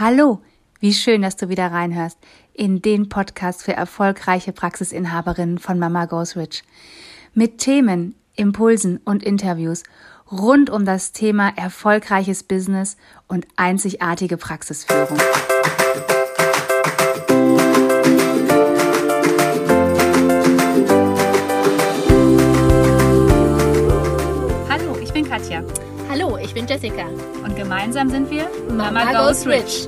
Hallo, wie schön, dass du wieder reinhörst in den Podcast für erfolgreiche Praxisinhaberinnen von Mama Goes Rich. Mit Themen, Impulsen und Interviews rund um das Thema erfolgreiches Business und einzigartige Praxisführung. Hallo, ich bin Katja. Hallo, ich bin Jessica. Und gemeinsam sind wir Mama, Mama Goes Rich.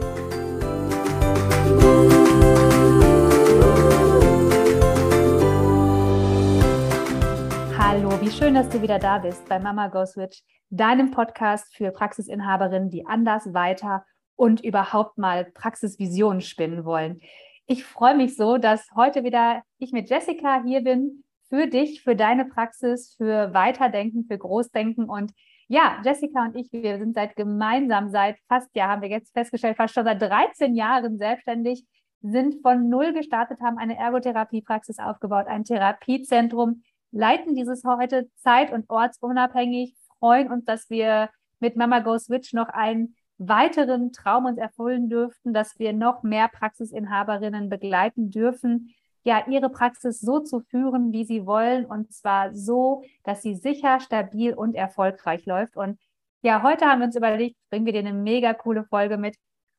Hallo, wie schön, dass du wieder da bist bei Mama Goes Rich, deinem Podcast für Praxisinhaberinnen, die anders, weiter und überhaupt mal Praxisvisionen spinnen wollen. Ich freue mich so, dass heute wieder ich mit Jessica hier bin für dich, für deine Praxis, für Weiterdenken, für Großdenken und ja, Jessica und ich, wir sind seit gemeinsam seit fast, ja, haben wir jetzt festgestellt, fast schon seit 13 Jahren selbstständig, sind von null gestartet, haben eine Ergotherapiepraxis aufgebaut, ein Therapiezentrum, leiten dieses heute zeit- und ortsunabhängig, freuen uns, dass wir mit Mama Go Switch noch einen weiteren Traum uns erfüllen dürften, dass wir noch mehr Praxisinhaberinnen begleiten dürfen, ja, ihre Praxis so zu führen, wie sie wollen, und zwar so, dass sie sicher, stabil und erfolgreich läuft. Und ja, heute haben wir uns überlegt, bringen wir dir eine mega coole Folge mit.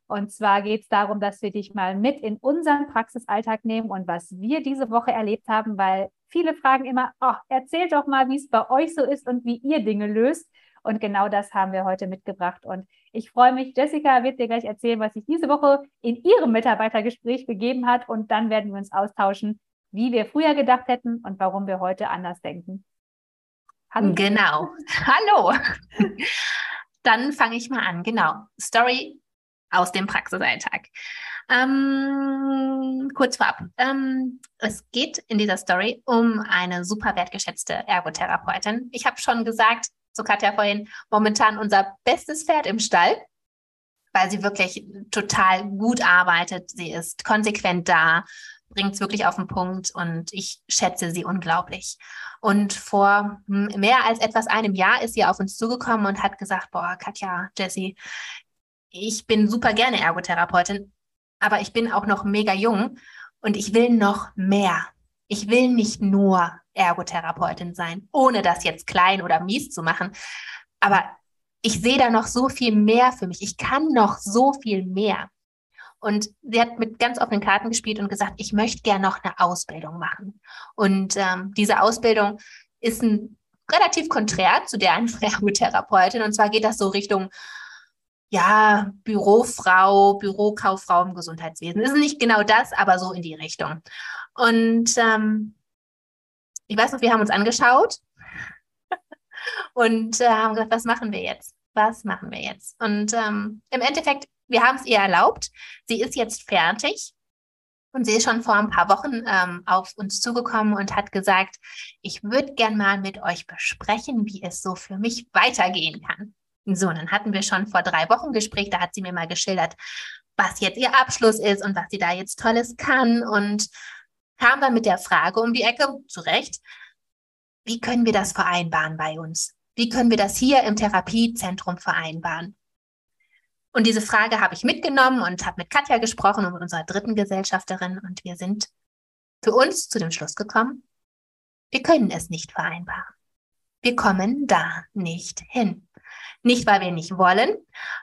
Und zwar geht es darum, dass wir dich mal mit in unseren Praxisalltag nehmen und was wir diese Woche erlebt haben, weil viele fragen immer, oh, erzählt doch mal, wie es bei euch so ist und wie ihr Dinge löst. Und genau das haben wir heute mitgebracht. Und ich freue mich, Jessica wird dir gleich erzählen, was sich diese Woche in ihrem Mitarbeitergespräch begeben hat. Und dann werden wir uns austauschen, wie wir früher gedacht hätten und warum wir heute anders denken. Hallo. Genau. Hallo. dann fange ich mal an. Genau. Story aus dem Praxisalltag. Ähm, kurz vorab. Ähm, es geht in dieser Story um eine super wertgeschätzte Ergotherapeutin. Ich habe schon gesagt, zu Katja vorhin, momentan unser bestes Pferd im Stall, weil sie wirklich total gut arbeitet. Sie ist konsequent da, bringt es wirklich auf den Punkt und ich schätze sie unglaublich. Und vor mehr als etwas einem Jahr ist sie auf uns zugekommen und hat gesagt, boah, Katja, Jessie, ich bin super gerne Ergotherapeutin, aber ich bin auch noch mega jung und ich will noch mehr. Ich will nicht nur Ergotherapeutin sein, ohne das jetzt klein oder mies zu machen. Aber ich sehe da noch so viel mehr für mich. Ich kann noch so viel mehr. Und sie hat mit ganz offenen Karten gespielt und gesagt, ich möchte gerne noch eine Ausbildung machen. Und ähm, diese Ausbildung ist ein relativ konträr zu der einer Ergotherapeutin. Und zwar geht das so Richtung, ja, Bürofrau, Bürokauffrau im Gesundheitswesen. Ist nicht genau das, aber so in die Richtung. Und ähm, ich weiß noch, wir haben uns angeschaut und äh, haben gesagt, was machen wir jetzt? Was machen wir jetzt? Und ähm, im Endeffekt, wir haben es ihr erlaubt. Sie ist jetzt fertig. Und sie ist schon vor ein paar Wochen ähm, auf uns zugekommen und hat gesagt, ich würde gern mal mit euch besprechen, wie es so für mich weitergehen kann. So, dann hatten wir schon vor drei Wochen Gespräch, da hat sie mir mal geschildert, was jetzt ihr Abschluss ist und was sie da jetzt Tolles kann. Und kam dann mit der Frage um die Ecke, zu Recht, wie können wir das vereinbaren bei uns? Wie können wir das hier im Therapiezentrum vereinbaren? Und diese Frage habe ich mitgenommen und habe mit Katja gesprochen und mit unserer dritten Gesellschafterin und wir sind für uns zu dem Schluss gekommen, wir können es nicht vereinbaren. Wir kommen da nicht hin. Nicht, weil wir nicht wollen,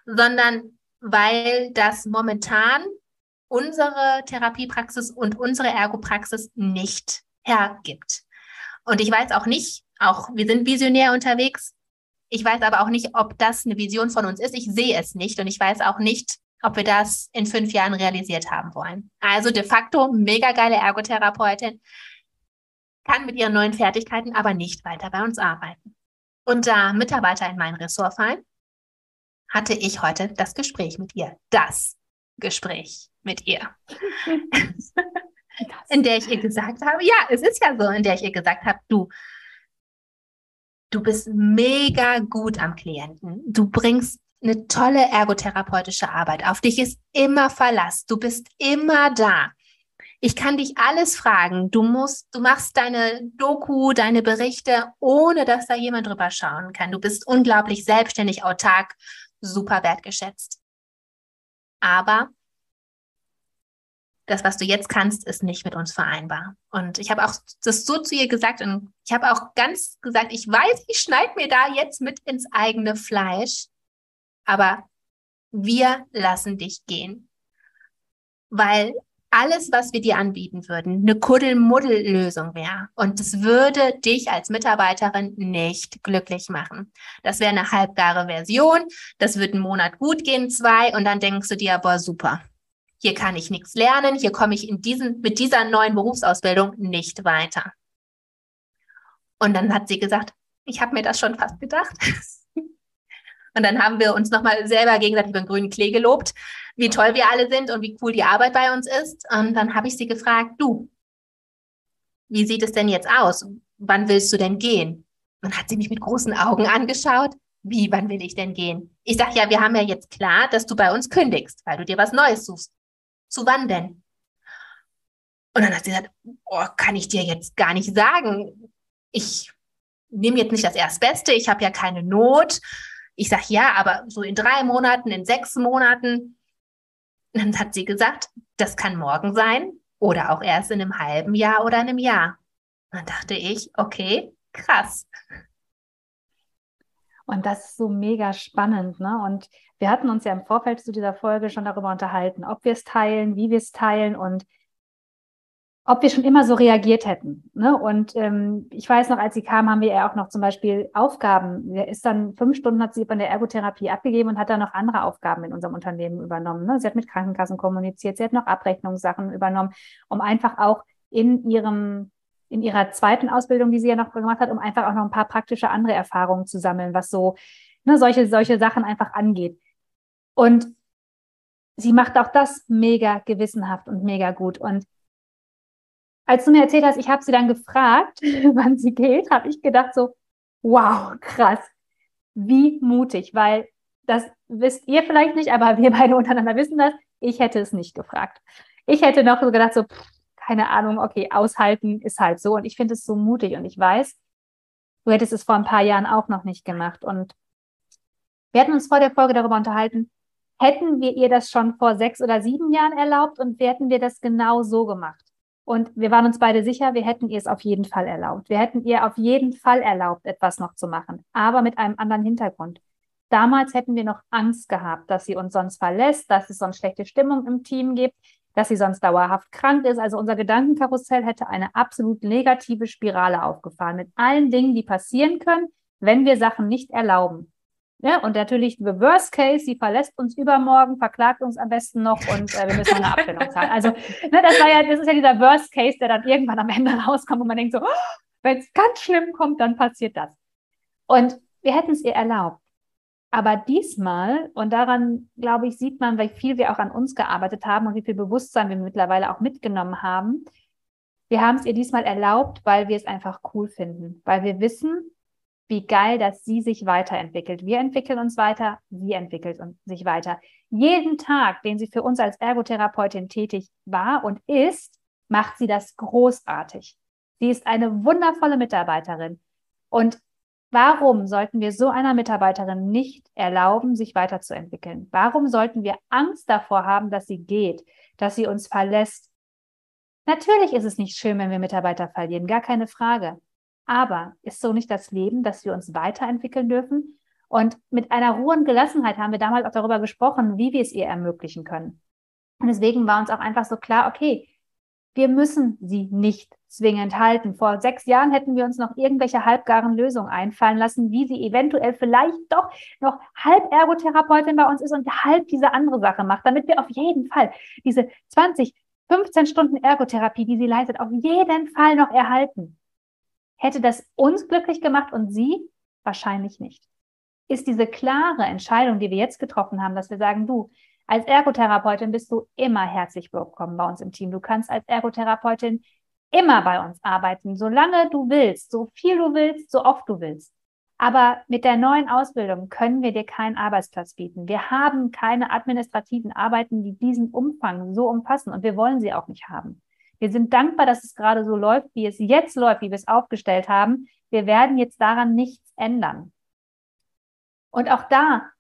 sondern weil das momentan unsere Therapiepraxis und unsere Ergopraxis nicht hergibt. Und ich weiß auch nicht, auch wir sind visionär unterwegs. Ich weiß aber auch nicht, ob das eine Vision von uns ist. Ich sehe es nicht und ich weiß auch nicht, ob wir das in fünf Jahren realisiert haben wollen. Also de facto mega geile Ergotherapeutin, kann mit ihren neuen Fertigkeiten aber nicht weiter bei uns arbeiten. Und da Mitarbeiter in mein Ressort fallen, hatte ich heute das Gespräch mit ihr. Das Gespräch mit ihr. in der ich ihr gesagt habe, ja, es ist ja so, in der ich ihr gesagt habe, du, du bist mega gut am Klienten. Du bringst eine tolle ergotherapeutische Arbeit. Auf dich ist immer Verlass. Du bist immer da. Ich kann dich alles fragen. Du musst, du machst deine Doku, deine Berichte, ohne dass da jemand drüber schauen kann. Du bist unglaublich selbstständig, autark, super wertgeschätzt. Aber das, was du jetzt kannst, ist nicht mit uns vereinbar. Und ich habe auch das so zu ihr gesagt und ich habe auch ganz gesagt, ich weiß, ich schneide mir da jetzt mit ins eigene Fleisch, aber wir lassen dich gehen. Weil alles, was wir dir anbieten würden, eine Kuddelmuddel-Lösung wäre. Und es würde dich als Mitarbeiterin nicht glücklich machen. Das wäre eine halbgare Version. Das wird einen Monat gut gehen, zwei. Und dann denkst du dir, boah, super. Hier kann ich nichts lernen. Hier komme ich in diesen, mit dieser neuen Berufsausbildung nicht weiter. Und dann hat sie gesagt, ich habe mir das schon fast gedacht. Und dann haben wir uns nochmal selber gegenseitig über den grünen Klee gelobt, wie toll wir alle sind und wie cool die Arbeit bei uns ist. Und dann habe ich sie gefragt, du, wie sieht es denn jetzt aus? Wann willst du denn gehen? Und hat sie mich mit großen Augen angeschaut. Wie, wann will ich denn gehen? Ich sage, ja, wir haben ja jetzt klar, dass du bei uns kündigst, weil du dir was Neues suchst. Zu wann denn? Und dann hat sie gesagt, oh, kann ich dir jetzt gar nicht sagen. Ich nehme jetzt nicht das Erstbeste, ich habe ja keine Not. Ich sage, ja, aber so in drei Monaten, in sechs Monaten. Dann hat sie gesagt, das kann morgen sein oder auch erst in einem halben Jahr oder einem Jahr. Dann dachte ich, okay, krass. Und das ist so mega spannend. Ne? Und wir hatten uns ja im Vorfeld zu dieser Folge schon darüber unterhalten, ob wir es teilen, wie wir es teilen und ob wir schon immer so reagiert hätten. Ne? Und ähm, ich weiß noch, als sie kam, haben wir ja auch noch zum Beispiel Aufgaben. Er ist dann fünf Stunden hat sie von der Ergotherapie abgegeben und hat dann noch andere Aufgaben in unserem Unternehmen übernommen. Ne? Sie hat mit Krankenkassen kommuniziert, sie hat noch Abrechnungssachen übernommen, um einfach auch in ihrem in ihrer zweiten Ausbildung, die sie ja noch gemacht hat, um einfach auch noch ein paar praktische andere Erfahrungen zu sammeln, was so ne, solche solche Sachen einfach angeht. Und sie macht auch das mega gewissenhaft und mega gut und als du mir erzählt hast, ich habe sie dann gefragt, wann sie geht, habe ich gedacht so, wow, krass, wie mutig, weil das wisst ihr vielleicht nicht, aber wir beide untereinander wissen das. Ich hätte es nicht gefragt. Ich hätte noch so gedacht so, pff, keine Ahnung, okay, aushalten ist halt so und ich finde es so mutig und ich weiß, du hättest es vor ein paar Jahren auch noch nicht gemacht und wir hatten uns vor der Folge darüber unterhalten, hätten wir ihr das schon vor sechs oder sieben Jahren erlaubt und hätten wir das genau so gemacht. Und wir waren uns beide sicher, wir hätten ihr es auf jeden Fall erlaubt. Wir hätten ihr auf jeden Fall erlaubt, etwas noch zu machen, aber mit einem anderen Hintergrund. Damals hätten wir noch Angst gehabt, dass sie uns sonst verlässt, dass es sonst schlechte Stimmung im Team gibt, dass sie sonst dauerhaft krank ist. Also unser Gedankenkarussell hätte eine absolut negative Spirale aufgefahren mit allen Dingen, die passieren können, wenn wir Sachen nicht erlauben. Ja, und natürlich the worst case, sie verlässt uns übermorgen, verklagt uns am besten noch und äh, wir müssen eine Abfindung zahlen. Also, ne, das war ja, das ist ja dieser worst case, der dann irgendwann am Ende rauskommt und man denkt so, oh, wenn es ganz schlimm kommt, dann passiert das. Und wir hätten es ihr erlaubt. Aber diesmal, und daran, glaube ich, sieht man, wie viel wir auch an uns gearbeitet haben und wie viel Bewusstsein wir mittlerweile auch mitgenommen haben. Wir haben es ihr diesmal erlaubt, weil wir es einfach cool finden, weil wir wissen, wie geil, dass sie sich weiterentwickelt. Wir entwickeln uns weiter, sie entwickelt sich weiter. Jeden Tag, den sie für uns als Ergotherapeutin tätig war und ist, macht sie das großartig. Sie ist eine wundervolle Mitarbeiterin. Und warum sollten wir so einer Mitarbeiterin nicht erlauben, sich weiterzuentwickeln? Warum sollten wir Angst davor haben, dass sie geht, dass sie uns verlässt? Natürlich ist es nicht schön, wenn wir Mitarbeiter verlieren, gar keine Frage. Aber ist so nicht das Leben, dass wir uns weiterentwickeln dürfen? Und mit einer Ruhe und Gelassenheit haben wir damals auch darüber gesprochen, wie wir es ihr ermöglichen können. Und deswegen war uns auch einfach so klar, okay, wir müssen sie nicht zwingend halten. Vor sechs Jahren hätten wir uns noch irgendwelche halbgaren Lösungen einfallen lassen, wie sie eventuell vielleicht doch noch halb Ergotherapeutin bei uns ist und halb diese andere Sache macht, damit wir auf jeden Fall diese 20, 15 Stunden Ergotherapie, die sie leistet, auf jeden Fall noch erhalten. Hätte das uns glücklich gemacht und sie? Wahrscheinlich nicht. Ist diese klare Entscheidung, die wir jetzt getroffen haben, dass wir sagen, du, als Ergotherapeutin bist du immer herzlich willkommen bei uns im Team. Du kannst als Ergotherapeutin immer bei uns arbeiten, solange du willst, so viel du willst, so oft du willst. Aber mit der neuen Ausbildung können wir dir keinen Arbeitsplatz bieten. Wir haben keine administrativen Arbeiten, die diesen Umfang so umfassen und wir wollen sie auch nicht haben. Wir sind dankbar, dass es gerade so läuft, wie es jetzt läuft, wie wir es aufgestellt haben. Wir werden jetzt daran nichts ändern. Und auch da,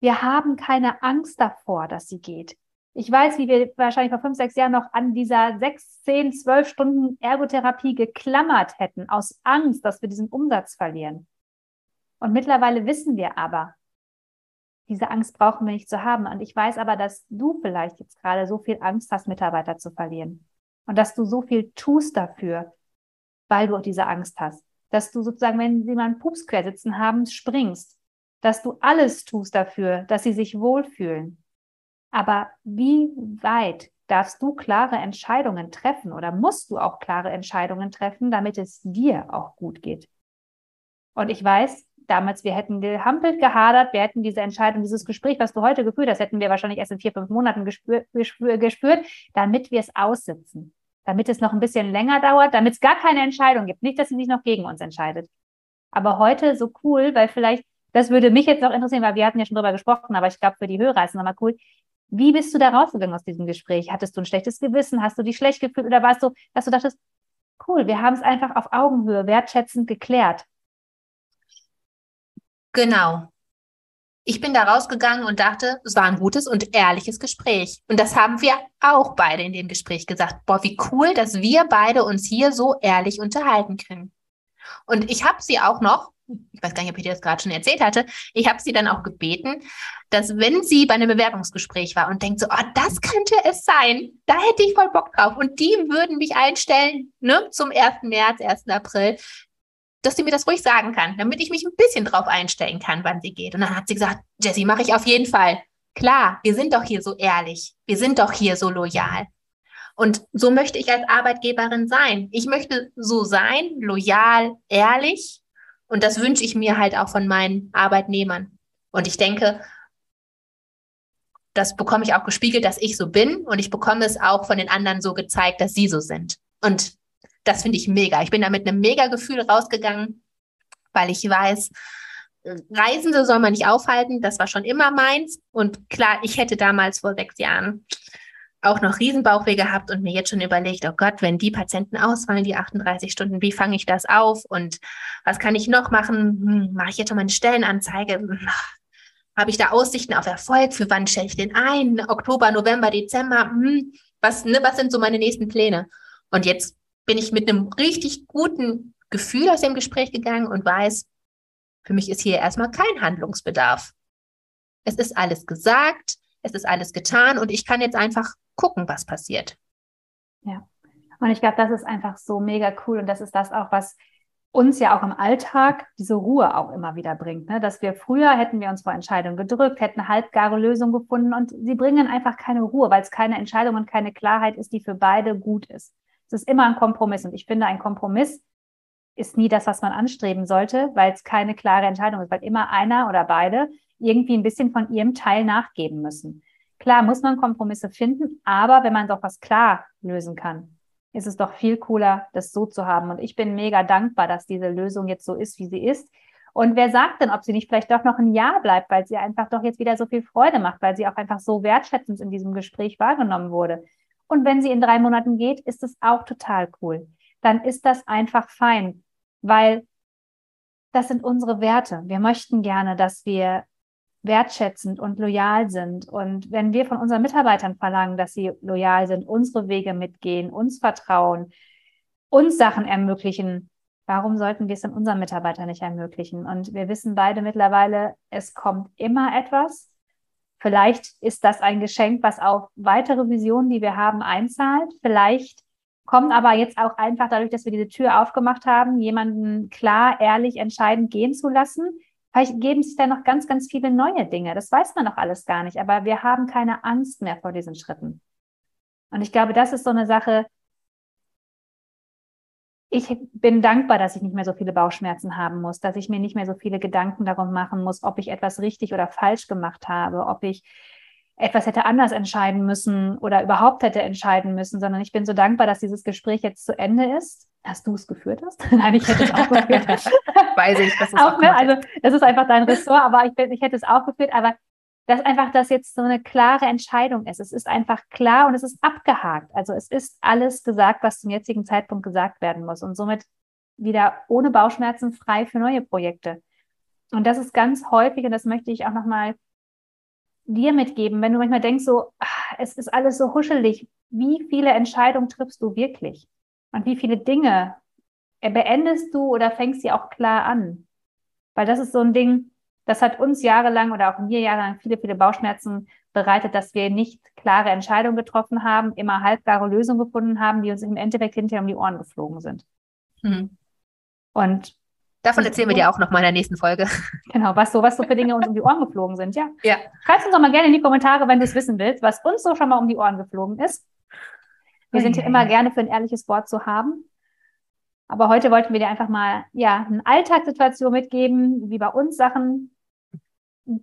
wir haben keine Angst davor, dass sie geht. Ich weiß, wie wir wahrscheinlich vor fünf, sechs Jahren noch an dieser sechs, zehn, zwölf Stunden Ergotherapie geklammert hätten, aus Angst, dass wir diesen Umsatz verlieren. Und mittlerweile wissen wir aber, diese Angst brauchen wir nicht zu haben. Und ich weiß aber, dass du vielleicht jetzt gerade so viel Angst hast, Mitarbeiter zu verlieren. Und dass du so viel tust dafür, weil du auch diese Angst hast. Dass du sozusagen, wenn sie mal einen Pups quer sitzen haben, springst. Dass du alles tust dafür, dass sie sich wohlfühlen. Aber wie weit darfst du klare Entscheidungen treffen oder musst du auch klare Entscheidungen treffen, damit es dir auch gut geht? Und ich weiß, damals, wir hätten gehampelt, gehadert, wir hätten diese Entscheidung, dieses Gespräch, was du heute geführt hast, hätten wir wahrscheinlich erst in vier, fünf Monaten gespür, gespür, gespürt, damit wir es aussitzen, damit es noch ein bisschen länger dauert, damit es gar keine Entscheidung gibt. Nicht, dass sie sich noch gegen uns entscheidet. Aber heute so cool, weil vielleicht, das würde mich jetzt noch interessieren, weil wir hatten ja schon drüber gesprochen, aber ich glaube, für die Hörer ist es nochmal cool. Wie bist du da rausgegangen aus diesem Gespräch? Hattest du ein schlechtes Gewissen? Hast du dich schlecht gefühlt? Oder warst du, dass du dachtest, cool, wir haben es einfach auf Augenhöhe, wertschätzend geklärt? Genau. Ich bin da rausgegangen und dachte, es war ein gutes und ehrliches Gespräch. Und das haben wir auch beide in dem Gespräch gesagt. Boah, wie cool, dass wir beide uns hier so ehrlich unterhalten können. Und ich habe sie auch noch, ich weiß gar nicht, ob ich dir das gerade schon erzählt hatte, ich habe sie dann auch gebeten, dass wenn sie bei einem Bewerbungsgespräch war und denkt so, oh, das könnte es sein, da hätte ich voll Bock drauf und die würden mich einstellen ne, zum 1. März, 1. April, dass sie mir das ruhig sagen kann, damit ich mich ein bisschen drauf einstellen kann, wann sie geht. Und dann hat sie gesagt, Jessie, mache ich auf jeden Fall. Klar, wir sind doch hier so ehrlich, wir sind doch hier so loyal. Und so möchte ich als Arbeitgeberin sein. Ich möchte so sein, loyal, ehrlich. Und das wünsche ich mir halt auch von meinen Arbeitnehmern. Und ich denke, das bekomme ich auch gespiegelt, dass ich so bin. Und ich bekomme es auch von den anderen so gezeigt, dass sie so sind. Und das finde ich mega. Ich bin da mit einem mega Gefühl rausgegangen, weil ich weiß, Reisende soll man nicht aufhalten. Das war schon immer meins. Und klar, ich hätte damals vor sechs Jahren auch noch Riesenbauchweh gehabt und mir jetzt schon überlegt, oh Gott, wenn die Patienten ausfallen, die 38 Stunden, wie fange ich das auf und was kann ich noch machen? Hm, Mache ich jetzt schon mal eine Stellenanzeige? Hm, Habe ich da Aussichten auf Erfolg? Für wann stelle ich den ein? Oktober, November, Dezember? Hm, was, ne, was sind so meine nächsten Pläne? Und jetzt bin ich mit einem richtig guten Gefühl aus dem Gespräch gegangen und weiß, für mich ist hier erstmal kein Handlungsbedarf. Es ist alles gesagt, es ist alles getan und ich kann jetzt einfach gucken, was passiert. Ja. Und ich glaube, das ist einfach so mega cool und das ist das auch, was uns ja auch im Alltag diese Ruhe auch immer wieder bringt. Ne? Dass wir früher hätten wir uns vor Entscheidungen gedrückt, hätten halbgare Lösungen gefunden und sie bringen einfach keine Ruhe, weil es keine Entscheidung und keine Klarheit ist, die für beide gut ist. Es ist immer ein Kompromiss. Und ich finde, ein Kompromiss ist nie das, was man anstreben sollte, weil es keine klare Entscheidung ist, weil immer einer oder beide irgendwie ein bisschen von ihrem Teil nachgeben müssen. Klar muss man Kompromisse finden, aber wenn man doch was klar lösen kann, ist es doch viel cooler, das so zu haben. Und ich bin mega dankbar, dass diese Lösung jetzt so ist, wie sie ist. Und wer sagt denn, ob sie nicht vielleicht doch noch ein Jahr bleibt, weil sie einfach doch jetzt wieder so viel Freude macht, weil sie auch einfach so wertschätzend in diesem Gespräch wahrgenommen wurde. Und wenn sie in drei Monaten geht, ist es auch total cool. Dann ist das einfach fein, weil das sind unsere Werte. Wir möchten gerne, dass wir wertschätzend und loyal sind. Und wenn wir von unseren Mitarbeitern verlangen, dass sie loyal sind, unsere Wege mitgehen, uns vertrauen, uns Sachen ermöglichen, warum sollten wir es dann unseren Mitarbeitern nicht ermöglichen? Und wir wissen beide mittlerweile, es kommt immer etwas. Vielleicht ist das ein Geschenk, was auf weitere Visionen, die wir haben, einzahlt. Vielleicht kommt aber jetzt auch einfach dadurch, dass wir diese Tür aufgemacht haben, jemanden klar, ehrlich, entscheidend gehen zu lassen. Vielleicht geben sich da noch ganz, ganz viele neue Dinge. Das weiß man noch alles gar nicht. Aber wir haben keine Angst mehr vor diesen Schritten. Und ich glaube, das ist so eine Sache, ich bin dankbar, dass ich nicht mehr so viele Bauchschmerzen haben muss, dass ich mir nicht mehr so viele Gedanken darum machen muss, ob ich etwas richtig oder falsch gemacht habe, ob ich etwas hätte anders entscheiden müssen oder überhaupt hätte entscheiden müssen, sondern ich bin so dankbar, dass dieses Gespräch jetzt zu Ende ist. Hast du es geführt hast? Nein, ich hätte es auch geführt. Weiß ich, das ist auch, auch ne? Also das ist einfach dein Ressort, aber ich, bin, ich hätte es auch geführt. Aber dass einfach das jetzt so eine klare Entscheidung ist. Es ist einfach klar und es ist abgehakt. Also es ist alles gesagt, was zum jetzigen Zeitpunkt gesagt werden muss und somit wieder ohne Bauchschmerzen frei für neue Projekte. Und das ist ganz häufig und das möchte ich auch nochmal dir mitgeben, wenn du manchmal denkst, so, ach, es ist alles so huschelig. Wie viele Entscheidungen triffst du wirklich? Und wie viele Dinge beendest du oder fängst sie auch klar an? Weil das ist so ein Ding, das hat uns jahrelang oder auch mir jahrelang viele, viele Bauchschmerzen bereitet, dass wir nicht klare Entscheidungen getroffen haben, immer halbgare Lösungen gefunden haben, die uns im Endeffekt hinterher um die Ohren geflogen sind. Hm. Und Davon erzählen wir dir auch noch mal in der nächsten Folge. Genau, was so, was so für Dinge uns um die Ohren geflogen sind, ja. Ja. Schreib uns doch mal gerne in die Kommentare, wenn du es wissen willst, was uns so schon mal um die Ohren geflogen ist. Wir sind ja immer gerne für ein ehrliches Wort zu haben. Aber heute wollten wir dir einfach mal, ja, eine Alltagssituation mitgeben, wie bei uns Sachen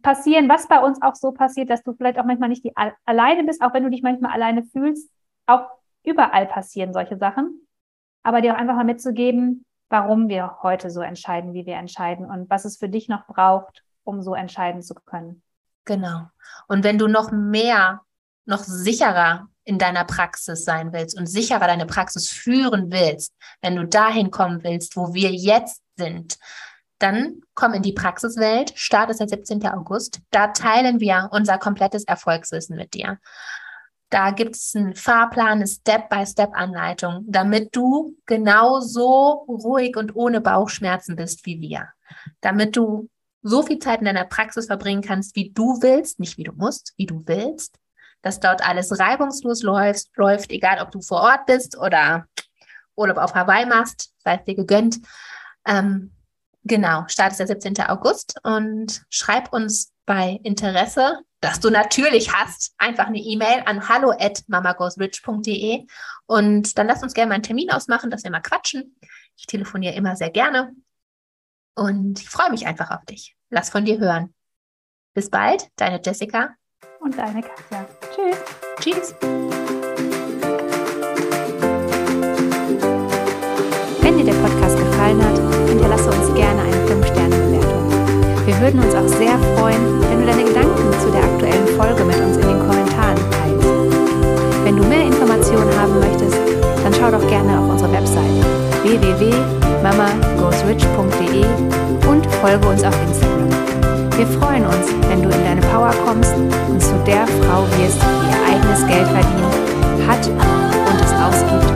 passieren, was bei uns auch so passiert, dass du vielleicht auch manchmal nicht die alleine bist, auch wenn du dich manchmal alleine fühlst. Auch überall passieren solche Sachen. Aber dir auch einfach mal mitzugeben, warum wir heute so entscheiden, wie wir entscheiden und was es für dich noch braucht, um so entscheiden zu können. Genau. Und wenn du noch mehr, noch sicherer in deiner Praxis sein willst und sicherer deine Praxis führen willst, wenn du dahin kommen willst, wo wir jetzt sind, dann komm in die Praxiswelt. Start ist der 17. August. Da teilen wir unser komplettes Erfolgswissen mit dir. Da gibt es einen Fahrplan, eine Step-by-Step-Anleitung, damit du genauso ruhig und ohne Bauchschmerzen bist wie wir. Damit du so viel Zeit in deiner Praxis verbringen kannst, wie du willst, nicht wie du musst, wie du willst. Dass dort alles reibungslos läuft, läuft, egal ob du vor Ort bist oder Urlaub auf Hawaii machst, sei es dir gegönnt. Ähm, genau, Start ist der 17. August und schreib uns bei Interesse das du natürlich hast, einfach eine E-Mail an hallo at mamagosrich.de und dann lass uns gerne mal einen Termin ausmachen, dass wir mal quatschen. Ich telefoniere immer sehr gerne und ich freue mich einfach auf dich. Lass von dir hören. Bis bald, deine Jessica und deine Katja. Tschüss. Tschüss. Würden uns auch sehr freuen, wenn du deine Gedanken zu der aktuellen Folge mit uns in den Kommentaren teilst. Wenn du mehr Informationen haben möchtest, dann schau doch gerne auf unsere Website www.mamagoesrich.de und folge uns auf Instagram. Wir freuen uns, wenn du in deine Power kommst und zu der Frau wirst, die ihr eigenes Geld verdient, hat und es ausgibt